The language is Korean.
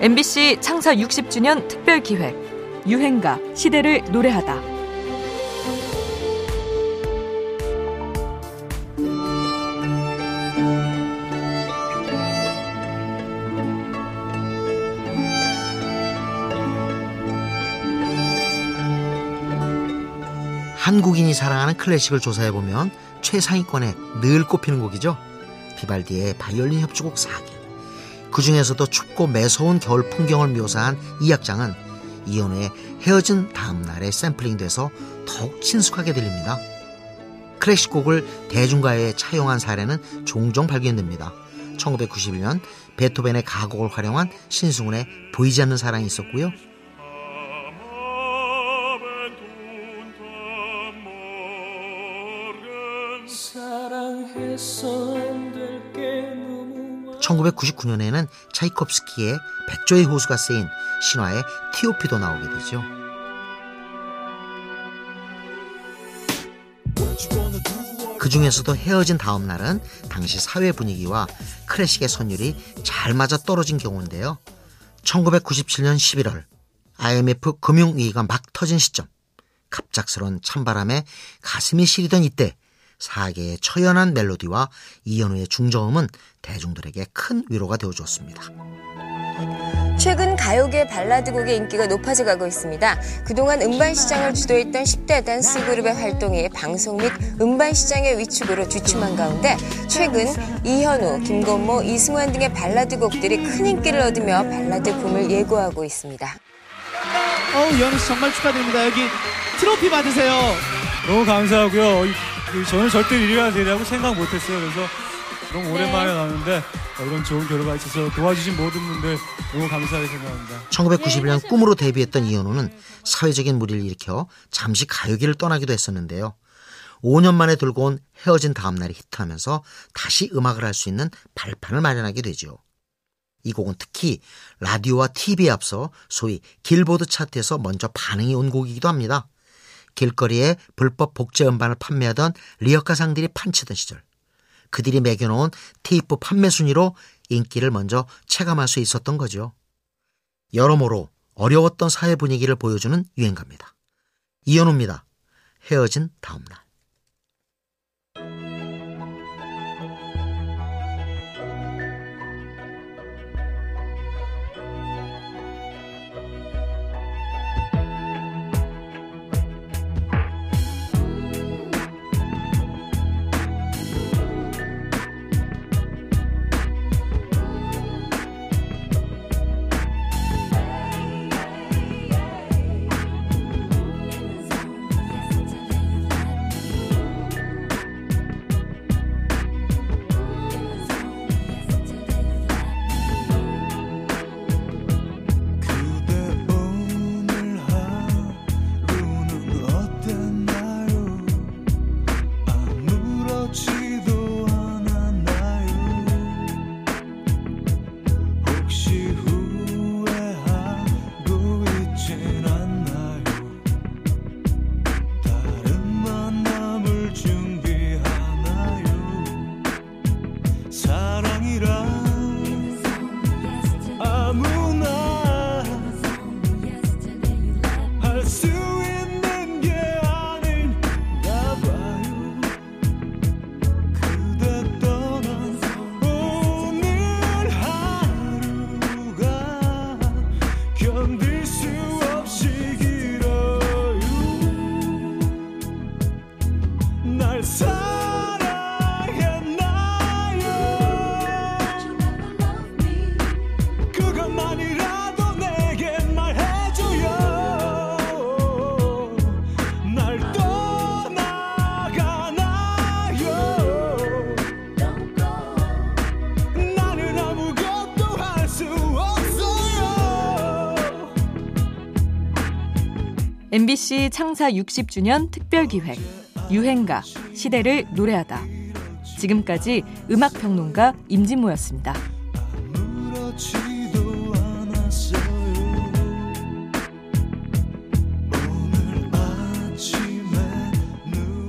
MBC 창사 60주년 특별 기획 유행가 시대를 노래하다. 한국인이 사랑하는 클래식을 조사해 보면 최상위권에 늘 꼽히는 곡이죠. 비발디의 바이올린 협주곡 4개. 그 중에서도 춥고 매서운 겨울 풍경을 묘사한 이 악장은 이현우의 헤어진 다음 날에 샘플링돼서 더욱 친숙하게 들립니다. 클래식 곡을 대중가요에 차용한 사례는 종종 발견됩니다. 1991년 베토벤의 가곡을 활용한 신승훈의 보이지 않는 사랑이 있었고요. 1999년에는 차이콥스키의 백조의 호수가 쓰인 신화의 티오피도 나오게 되죠. 그 중에서도 헤어진 다음 날은 당시 사회 분위기와 클래식의 선율이 잘 맞아 떨어진 경우인데요. 1997년 11월 IMF 금융위기가 막 터진 시점 갑작스런 찬바람에 가슴이 시리던 이때 사계의 처연한 멜로디와 이현우의 중저음은 대중들에게 큰 위로가 되어주었습니다. 최근 가요계 발라드곡의 인기가 높아져 가고 있습니다. 그동안 음반 시장을 주도했던 10대 댄스 그룹의 활동이 방송 및 음반 시장의 위축으로 주춤한 가운데 최근 이현우, 김건모, 이승환 등의 발라드 곡들이 큰 인기를 얻으며 발라드 붐을 예고하고 있습니다. 어, 이현우 씨 정말 축하드립니다. 여기 트로피 받으세요. 너무 감사하고요. 저는 절대 이래야 되냐고 생각 못했어요. 그래서 너무 오랜만에 네. 나왔는데 이런 좋은 결과가 있어서 도와주신 모든 분들 너무 감사하게 생각합니다. 1991년 꿈으로 데뷔했던 이현우는 사회적인 무리를 일으켜 잠시 가요계를 떠나기도 했었는데요. 5년 만에 들고 온 헤어진 다음 날이 히트하면서 다시 음악을 할 수 있는 발판을 마련하게 되죠. 이 곡은 특히 라디오와 TV에 앞서 소위 길보드 차트에서 먼저 반응이 온 곡이기도 합니다. 길거리에 불법 복제 음반을 판매하던 리어카상들이 판치던 시절 그들이 매겨놓은 테이프 판매 순위로 인기를 먼저 체감할 수 있었던 거죠. 여러모로 어려웠던 사회 분위기를 보여주는 유행가입니다. 이현우입니다. 헤어진 다음날. MBC 창사 60주년 특별 기획 유행가 시대를 노래하다. 지금까지 음악평론가 임진모였습니다.